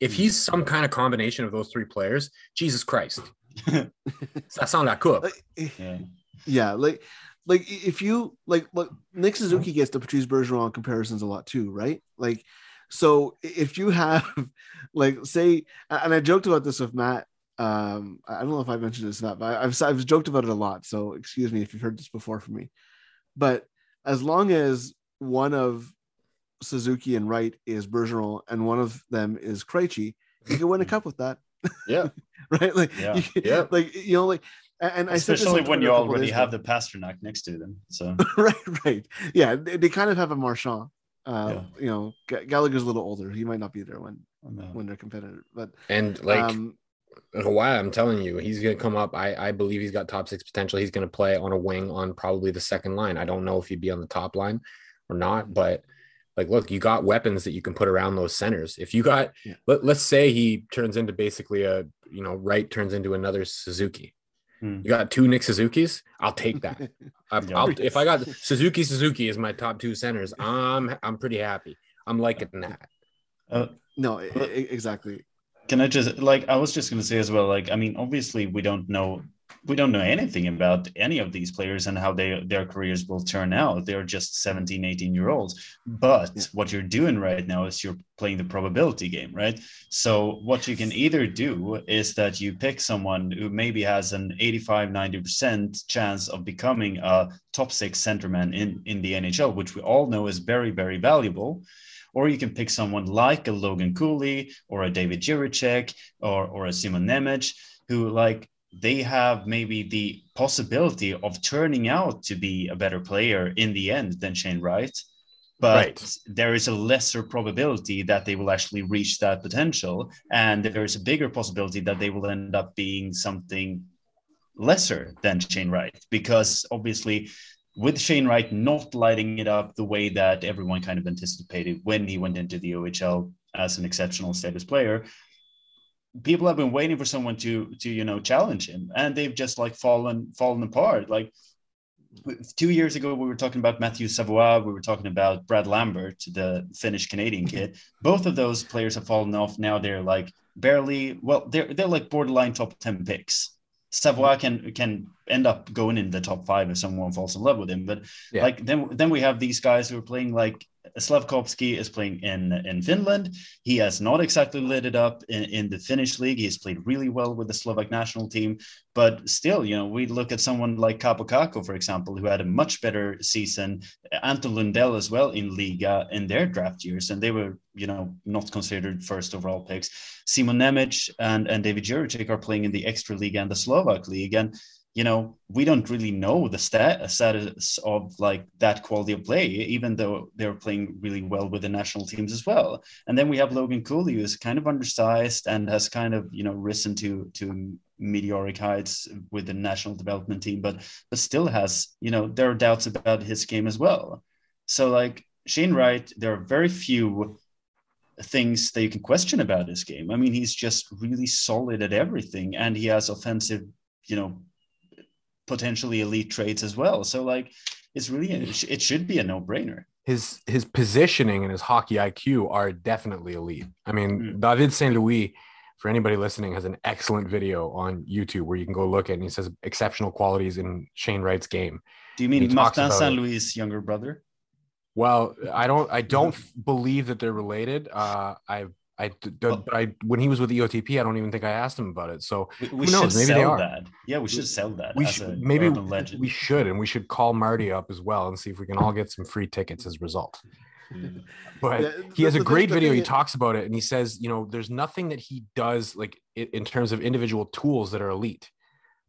If he's some kind of combination of those three players, Jesus Christ, [LAUGHS] ça sent la coupe. Like, Yeah. yeah, like like if you like look Nick Suzuki gets the Patrice Bergeron comparisons a lot too, right? Like so if you have [LAUGHS] like say and I joked about this with Matt. Um, I don't know if I mentioned this or not, but I've I've joked about it a lot. So excuse me if you've heard this before from me. But as long as one of Suzuki and Wright is Bergeron and one of them is Krejci, you can win a cup with that, Yeah. [LAUGHS] right? Like, Yeah. you, Yeah. like you know, like, and I said Especially on when you a couple already have ago. the Pastrnak next to them. So [LAUGHS] right, right, yeah, they, they kind of have a Marchand. Uh, Yeah. You know, Gallagher's a little older; he might not be there when no. when they're competitive. But And like, um, Kawhi, I'm telling you, he's going to come up. I, I believe he's got top six potential. He's going to play on a wing on probably the second line. I don't know if he'd be on the top line or not, but like, look, you got weapons that you can put around those centers. If you got, Yeah. let, let's say he turns into basically a, you know, right turns into another Suzuki. Hmm. You got two Nick Suzuki's. I'll take that. [LAUGHS] I, I'll, if I got Suzuki, Suzuki is my top two centers. I'm, I'm pretty happy. I'm liking that. Uh, no, e- exactly. Can I just like I was just gonna say as well, like I mean, obviously we don't know we don't know anything about any of these players and how they their careers will turn out. They're just 17, 18 year olds. But Yeah. what you're doing right now is you're playing the probability game, right? So what you can either do is that you pick someone who maybe has an 85, 90% chance of becoming a top six centerman in, in the NHL, which we all know is very, very valuable or you can pick someone like a Logan Cooley or a David Jiricek or or a Simon Nemec, who like they have maybe the possibility of turning out to be a better player in the end than Shane Wright. But Right. there is a lesser probability that they will actually reach that potential. And there is a bigger possibility that they will end up being something lesser than Shane Wright. Because obviously, with Shane Wright not lighting it up the way that everyone kind of anticipated when he went into the OHL as an exceptional status player, people have been waiting for someone to to you know challenge him, and they've just like fallen fallen apart. Like two years ago, we were talking about Matthew Savoie, we were talking about Brad Lambert, the Finnish Canadian mm-hmm. kid. Both of those players have fallen off. Now they're like barely well, they're they're like borderline top ten picks. Savoie mm-hmm. can can end up going in the top five if someone falls in love with him. But Yeah. like then then we have these guys who are playing like Slafkovsky is playing in in Finland. He has not exactly lit it up in, in the Finnish league. He's played really well with the Slovak national team, but still, you know, we look at someone like Kaapo Kakko, for example, who had a much better season. Anton Lundell as well in Liiga in their draft years, and they were, you know, not considered first overall picks. Simon Nemec and and David Jiricek are playing in the extra league and the Slovak league, and you know, we don't really know the stat, status of like that quality of play, even though they're playing really well with the national teams as well. And then we have Logan Cooley, who's kind of undersized and has kind of, you know, risen to to meteoric heights with the national development team, but but still has, you know, there are doubts about his game as well. So like Shane Wright, there are very few things that you can question about his game. I mean, he's just really solid at everything, and he has offensive, you know, potentially elite traits as well. So like, it's really it should be a no brainer. His his positioning and his hockey IQ are definitely elite. I mean, Mm. David Saint Louis, for anybody listening, has an excellent video on YouTube where you can go look at, and he says exceptional qualities in Shane Wright's game. Do you mean Martin Saint it. Louis' younger brother? Well, I don't I don't believe that they're related. Uh, I I, d- d- but I when he was with the E OTP, I don't even think I asked him about it. So We, we Who should knows? Maybe they sell are. that. Yeah, we should sell that. we should maybe legend. we should, and we should call Marty up as well and see if we can all get some free tickets as a result. [LAUGHS] But Yeah, he has a great the video. thing He talks about it, and he says, you know, there's nothing that he does like i- in terms of individual tools that are elite,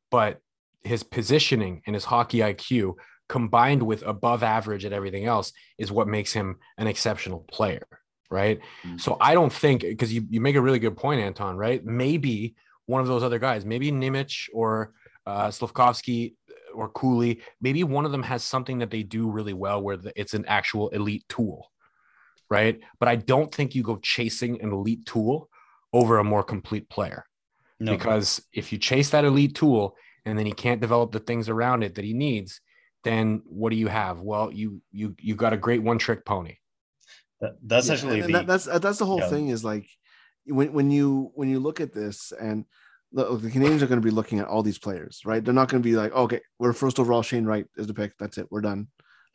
but his positioning and his hockey IQ combined with above average at everything else is what makes him an exceptional player, right? Mm. So I don't think because you, you make a really good point, Anton, right? Maybe one of those other guys, maybe Nemec or uh, Slafkovsky or Cooley, maybe one of them has something that they do really well where the, it's an actual elite tool, right? But I don't think you go chasing an elite tool over a more complete player no. because if you chase that elite tool and then he can't develop the things around it that he needs, then what do you have? Well, you you you got a great one trick pony. That- that's Yeah, actually the that, that's uh, that's the whole yeah. thing is like when when you when you look at this and the, the Canadiens are going to be looking at all these players, right? They're not going to be like, okay, we're first overall. Shane Wright is the pick. That's it. We're done.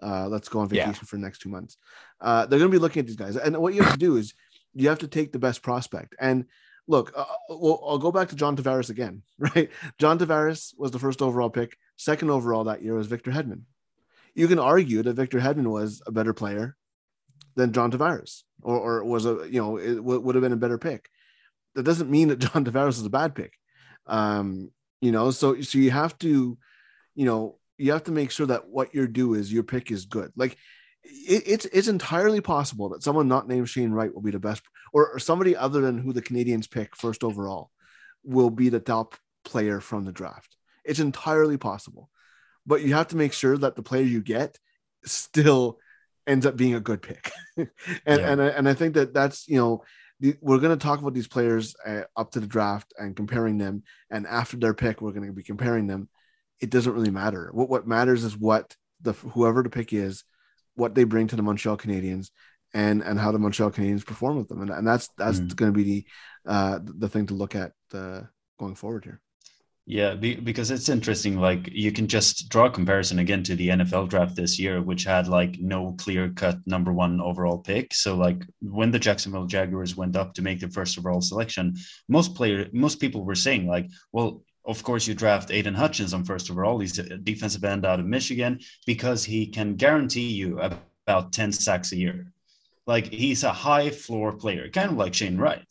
Uh, let's go on Yeah. vacation for the next two months. Uh, they're going to be looking at these guys, and what you have to do is you have to take the best prospect. And look, uh, well, I'll go back to John Tavares again, [LAUGHS] right? John Tavares was the first overall pick. Second overall that year was Victor Hedman. You can argue that Victor Hedman was a better player than John Tavares, or, or was a you know it w- would have been a better pick. That doesn't mean that John Tavares is a bad pick. Um, you know, so so you have to, you know, you have to make sure that what your do is your pick is good. Like it, it's it's entirely possible that someone not named Shane Wright will be the best, or, or somebody other than who the Canadiens pick first overall will be the top player from the draft. It's entirely possible, but you have to make sure that the player you get still ends up being a good pick. [LAUGHS] and Yeah. and I, and I think that that's you know the, we're going to talk about these players uh, up to the draft and comparing them, and after their pick, we're going to be comparing them. It doesn't really matter. What what matters is what the whoever the pick is, what they bring to the Montreal Canadiens, and and how the Montreal Canadiens perform with them, and, and that's that's Mm. going to be the uh, the thing to look at uh, going forward here. Yeah, be, because it's interesting. Like you can just draw a comparison again to the NFL draft this year, which had like no clear cut number one overall pick. So like when the Jacksonville Jaguars went up to make the first overall selection, most player, most people were saying like, well, of course you draft Aidan Hutchinson first overall. He's a defensive end out of Michigan because he can guarantee you about 10 sacks a year. Like he's a high floor player, kind of like Shane Wright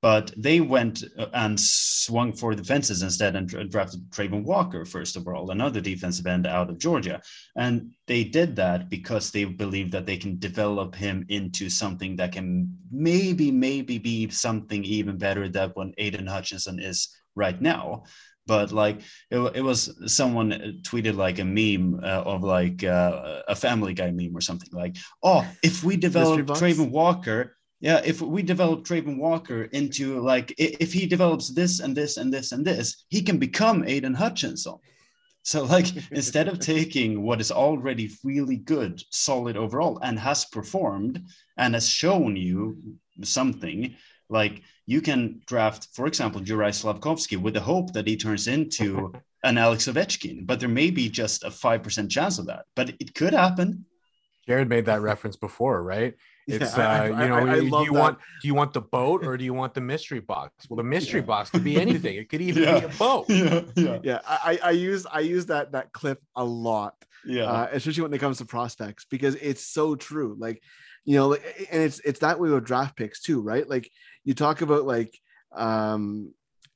but they went uh, and swung for the fences instead and drafted Travon Walker first of all, another defensive end out of Georgia. And they did that because they believe that they can develop him into something that can maybe, maybe be something even better than what Aidan Hutchinson is right now. But like it, it was someone tweeted like a meme uh, of like uh, a Family Guy meme or something like, oh, if we develop? Travon Walker, yeah, if we develop Travon Walker into like if he develops this and this and this and this, he can become Aidan Hutchinson. So like [LAUGHS] instead of taking what is already really good, solid overall, and has performed and has shown you something, like you can draft, for example, Juraj Slafkovsky with the hope that he turns into [LAUGHS] an Alex Ovechkin, but there may be just a five percent chance of that, but it could happen. Jared made that reference before, right? [LAUGHS] It's Yeah, uh, I- you know, I- I do you that. want do you want the boat or do you want the mystery box? Well, the mystery box could be [LAUGHS] anything. It could even Yeah. be a boat. [LAUGHS] Yeah, yeah, Yeah, I, I I use I use that that clip a lot. yeah. uh, especially when it comes to prospects because it's so true like you know like, and it's it's that way with draft picks too right like you talk about like um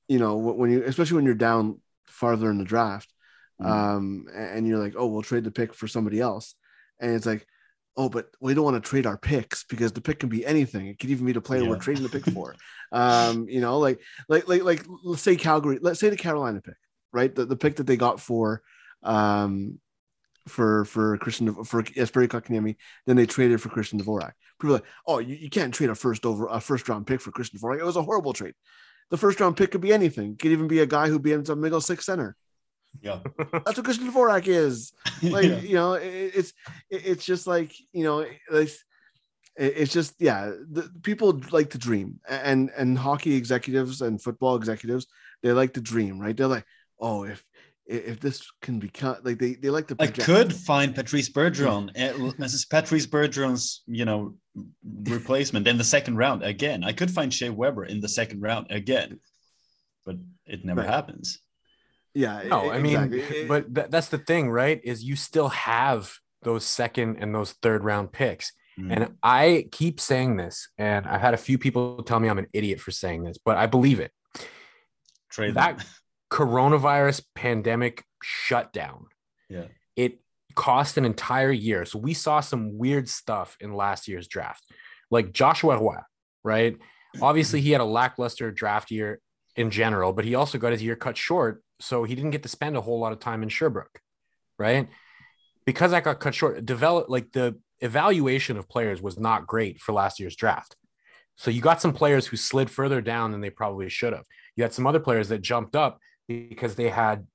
you know when you especially when you're down farther in the draft Mhm. um and you're like oh we'll trade the pick for somebody else and it's like oh but we don't want to trade our picks because the pick can be anything it could even be the player we're trading the pick for [LAUGHS] um you know like like like like let's say calgary let's say the carolina pick right the, the pick that they got for um for for Christian for Jesperi Kotkaniemi than they traded for Christian Dvorak. People are like, oh, you, you can't trade a first over a first round pick for Christian Dvorak. It was a horrible trade. The first round pick could be anything. It could even be a guy who ends up middle six center. Yeah. That's what Christian Dvorak is. [LAUGHS] Like Yeah. you know, it, it's it, it's just like you know, like it's just yeah. The, people like to dream, and and hockey executives and football executives they like to dream, right? They're like, oh, if if this can become like they they like to. I could find Patrice Bergeron, uh, Mrs. Patrice Bergeron's, you know, replacement in the second round again. I could find Shea Weber in the second round again, but it never Right. happens. Yeah. No, I mean, exactly. It- [LAUGHS] but th- that's the thing, right? Is you still have those second and those third round picks. Mm. And I keep saying this, and I've had a few people tell me I'm an idiot for saying this, but I believe it. Trade that them. [LAUGHS] coronavirus pandemic shutdown, Yeah. it cost an entire year. So we saw some weird stuff in last year's draft, like Joshua Roy, right? Obviously, he had a lackluster draft year in general, but he also got his year cut short. So he didn't get to spend a whole lot of time in Sherbrooke, right? Because that got cut short, develop like the evaluation of players was not great for last year's draft. So you got some players who slid further down than they probably should have. You had some other players that jumped up because they had,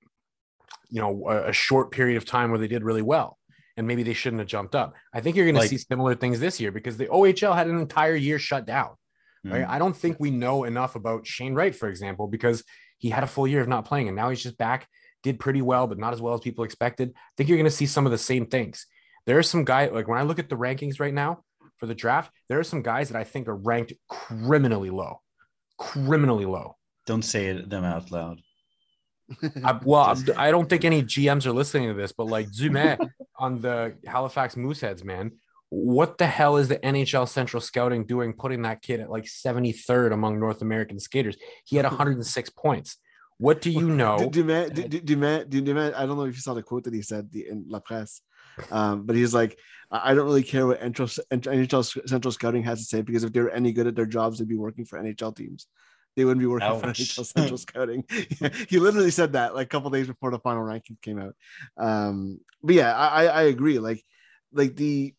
you know, a, a short period of time where they did really well, and maybe they shouldn't have jumped up. I think you're going Like- to see similar things this year because the OHL had an entire year shut down. Right? Mm. I don't think we know enough about Shane Wright, for example, because he had a full year of not playing, and now he's just back. Did pretty well, but not as well as people expected. I think you're going to see some of the same things. There are some guys like when I look at the rankings right now for the draft, there are some guys that I think are ranked criminally low, criminally low. Don't say it, them out loud. I, well, I don't think any GMs are listening to this, but like Dumais on the Halifax Mooseheads, man, what the hell is the NHL Central Scouting doing putting that kid at like 73rd among North American skaters? He had [LAUGHS] 106 points. What do you [LAUGHS] know? I don't know if you saw the quote that he said in La Presse, um, but he's like, I I don't really care what NHL, NHL Central Scouting has to say because if they were any good at their jobs, they'd be working for NHL teams. They wouldn't be working for NHL Central [LAUGHS] Scouting. he literally said that like a couple days before the final rankings came out. Um, but yeah, I, I I agree. Like, like the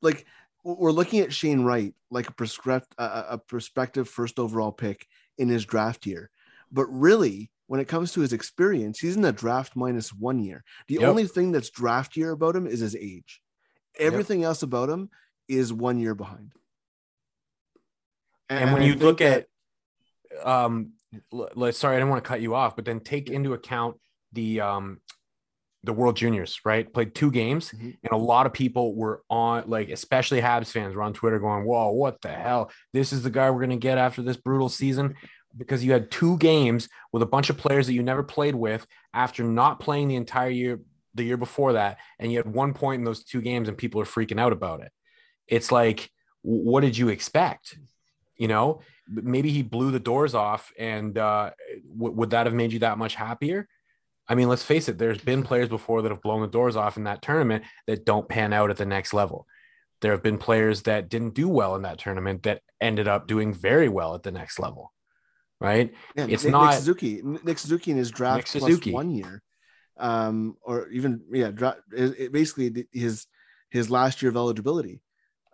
like we're looking at Shane Wright like a prescript a, a prospective first overall pick in his draft year, but really when it comes to his experience, he's in the draft minus one year. The Yep. only thing that's draft year about him is his age. Everything else about him is one year behind. and when I you look that- at um sorry i didn't want to cut you off but then take into account the um the world juniors right? Played two games Mhm. and a lot of people were on like especially habs fans were on twitter going whoa what the hell? This is the guy we're going to get after this brutal season because you had two games with a bunch of players that you never played with after not playing the entire year the year before that and you had one point in those two games and people are freaking out about it. It's like what did you expect? You know? Maybe he blew the doors off and uh, w- would that have made you that much happier i mean let's face it there's been players before that have blown the doors off in that tournament that don't pan out at the next level there have been players that didn't do well in that tournament that ended up doing very well at the next level right Yeah, It's Nick, not- Nick Suzuki. Nick Suzuki in his draft Nick Suzuki. one year, um, or even yeah, dra- it, it basically his his last year of eligibility.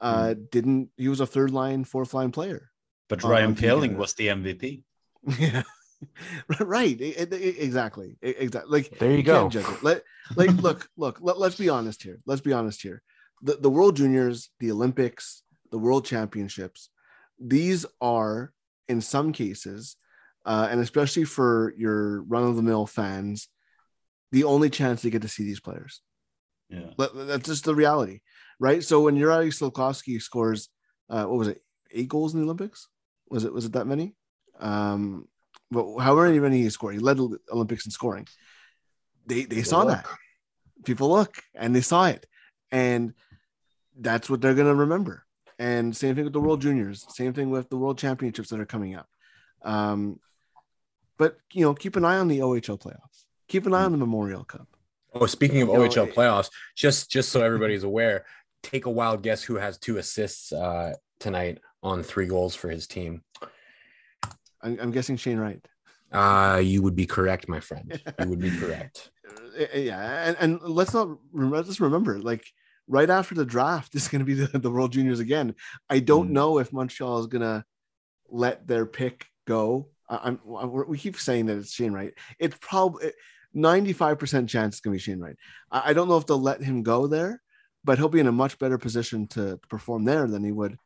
Uh, Hmm. didn't he was a third line, fourth line player? But Ryan okay, Poehling was the MVP. [LAUGHS] yeah, [LAUGHS] right. e- e- exactly. Exactly. Like there you you go judge it. Let like [LAUGHS] look look. Let, let's be honest here. Let's be honest here. The the World Juniors, the Olympics, the World Championships. These are in some cases, uh, and especially for your run of the mill fans, the only chance they get to see these players. Yeah. Let- That's just the reality, right? So when Juraj Slafkovsky scores, uh, what was it, eight goals in the Olympics? Was it was it that many? Um, but however many he scored, he led the Olympics in scoring. They they saw look. that. People look and they saw it, and that's what they're gonna remember. And same thing with the World Juniors. Same thing with the World Championships that are coming up. Um, but you know, keep an eye on the OHL playoffs. Keep an eye on the Memorial Cup. Oh, speaking of You OHL it- playoffs, just just so everybody's aware, take a wild guess who has two assists uh, tonight on three goals for his team. I'm, I'm guessing Shane Wright. Uh, you would be correct, my friend. You would be correct. [LAUGHS] uh, yeah, and, and let's not let's remember, like right after the draft is going to be the, the World Juniors again. I don't Mm. know if Montreal is going to let their pick go. I, I'm I- we keep saying that it's Shane Wright. It's probably 95% chance it's going to be Shane Wright. I, I don't know if they'll let him go there, but he'll be in a much better position to perform there than he would.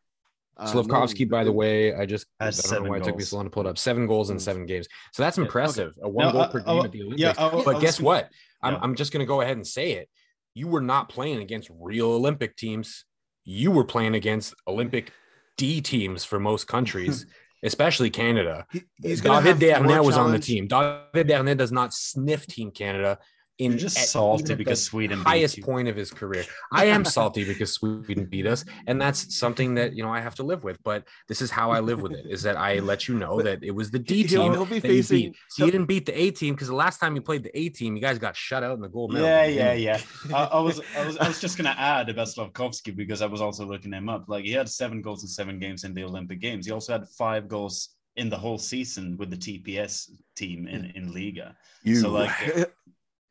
Uh, Slafkovsky, by the way, I just I don't know seven why it took me so long to pull it up. Seven goals in Mm. seven games. So that's Yeah, impressive. A one No, goal I- per I- game at the Olympics. yeah, I- I but was guess gonna- what? I'm, Yeah. I'm just going to go ahead and say it. You were not playing against real Olympic teams. You were playing against Olympic D teams for most countries, [LAUGHS] especially Canada. He- he's gonna David have more Desharnais was on the team. David Desharnais does not sniff Team Canada in You're just at- salty because Sweden beat highest you. point of his career. I am salty [LAUGHS] because Sweden beat us, and that's something that you know I have to live with. But this is how I live with it: is that I let you know that it was the D [LAUGHS] He'll- team he'll be that you facing- beat. So you didn't beat the A team because the last time you played the A team, you guys got shut out in the gold medal. Yeah, yeah, yeah. I, I was, [LAUGHS] I was, I was just gonna add about Slafkovsky because I was also looking him up. Like he had seven goals in seven games in the Olympic Games. He also had five goals in the whole season with the TPS team in in Liiga. You, So, like,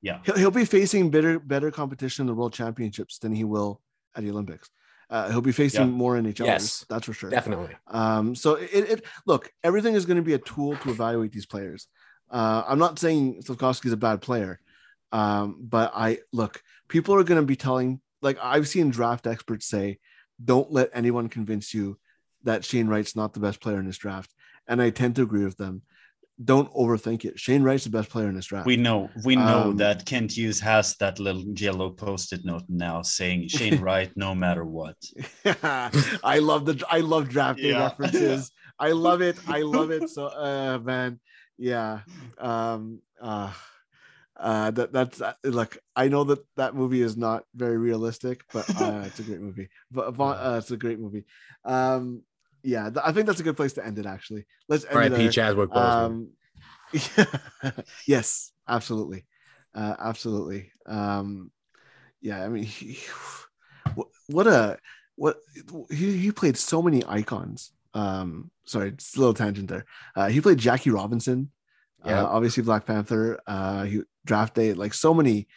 Yeah, he'll, he'll be facing better better competition in the World Championships than he will at the Olympics. Uh, he'll be facing Yeah. more NHLers, Yes. that's for sure. definitely. Um, so it, it look, everything is going to be a tool to evaluate these players. Uh, I'm not saying Slafkovsky is a bad player, um, but I look, people are going to be telling, like I've seen draft experts say, don't let anyone convince you that Shane Wright's not the best player in this draft, and I tend to agree with them. Don't overthink it. Shane Wright's the best player in this draft. we know, we know Um, that Kent Hughes has that little yellow post-it note now saying Shane [LAUGHS] Wright, no matter what. [LAUGHS] I love the I love draft day Yeah. references. I love it. I love it. [LAUGHS] So uh man, yeah. Um uh uh that that's uh, look i know that that movie is not very realistic but uh it's a great movie but uh, it's a great movie um yeah th- i think that's a good place to end it actually. Let's end All right, it P. Chadwick Boseman. um [LAUGHS] yes absolutely. Uh absolutely. Um yeah i mean he, what, what a what he, he played so many icons. Um sorry it's a little tangent there. Uh he played jackie robinson Yeah. uh, obviously black panther. Uh he draft day like so many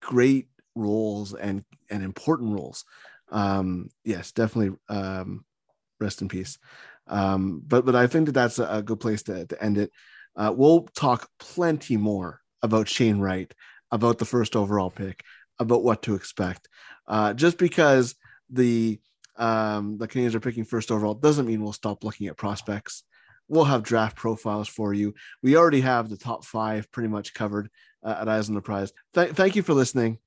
great roles and and important roles. Um yes definitely um rest in peace. Um but but i think that that's a, good place to, to end it. Uh we'll talk plenty more about shane wright about the first overall pick about what to expect. Uh just because the um the canadiens are picking first overall doesn't mean we'll stop looking at prospects. We'll have draft profiles for you. We already have the top five pretty much covered uh, at eyes on the prize. Th- thank you for listening.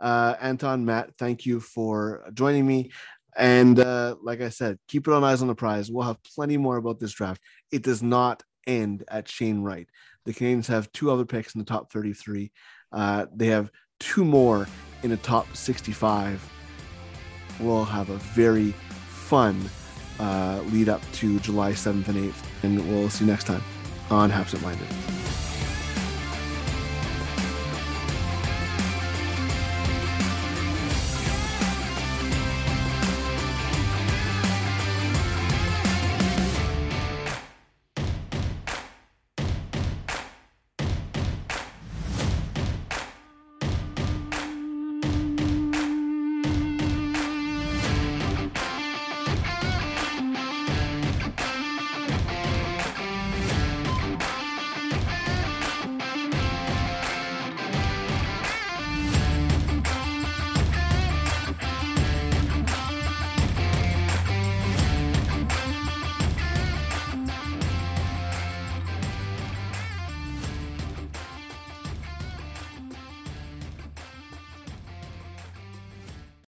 Uh anton matt thank you for joining me and uh, like I said, keep it on eyes on the prize. We'll have plenty more about this draft. It does not end at Shane Wright. The Canadiens have two other picks in the top 33. Uh, they have two more in the top 65. We'll have a very fun uh, lead up to July 7th and 8th. And we'll see you next time on Habsent Minded.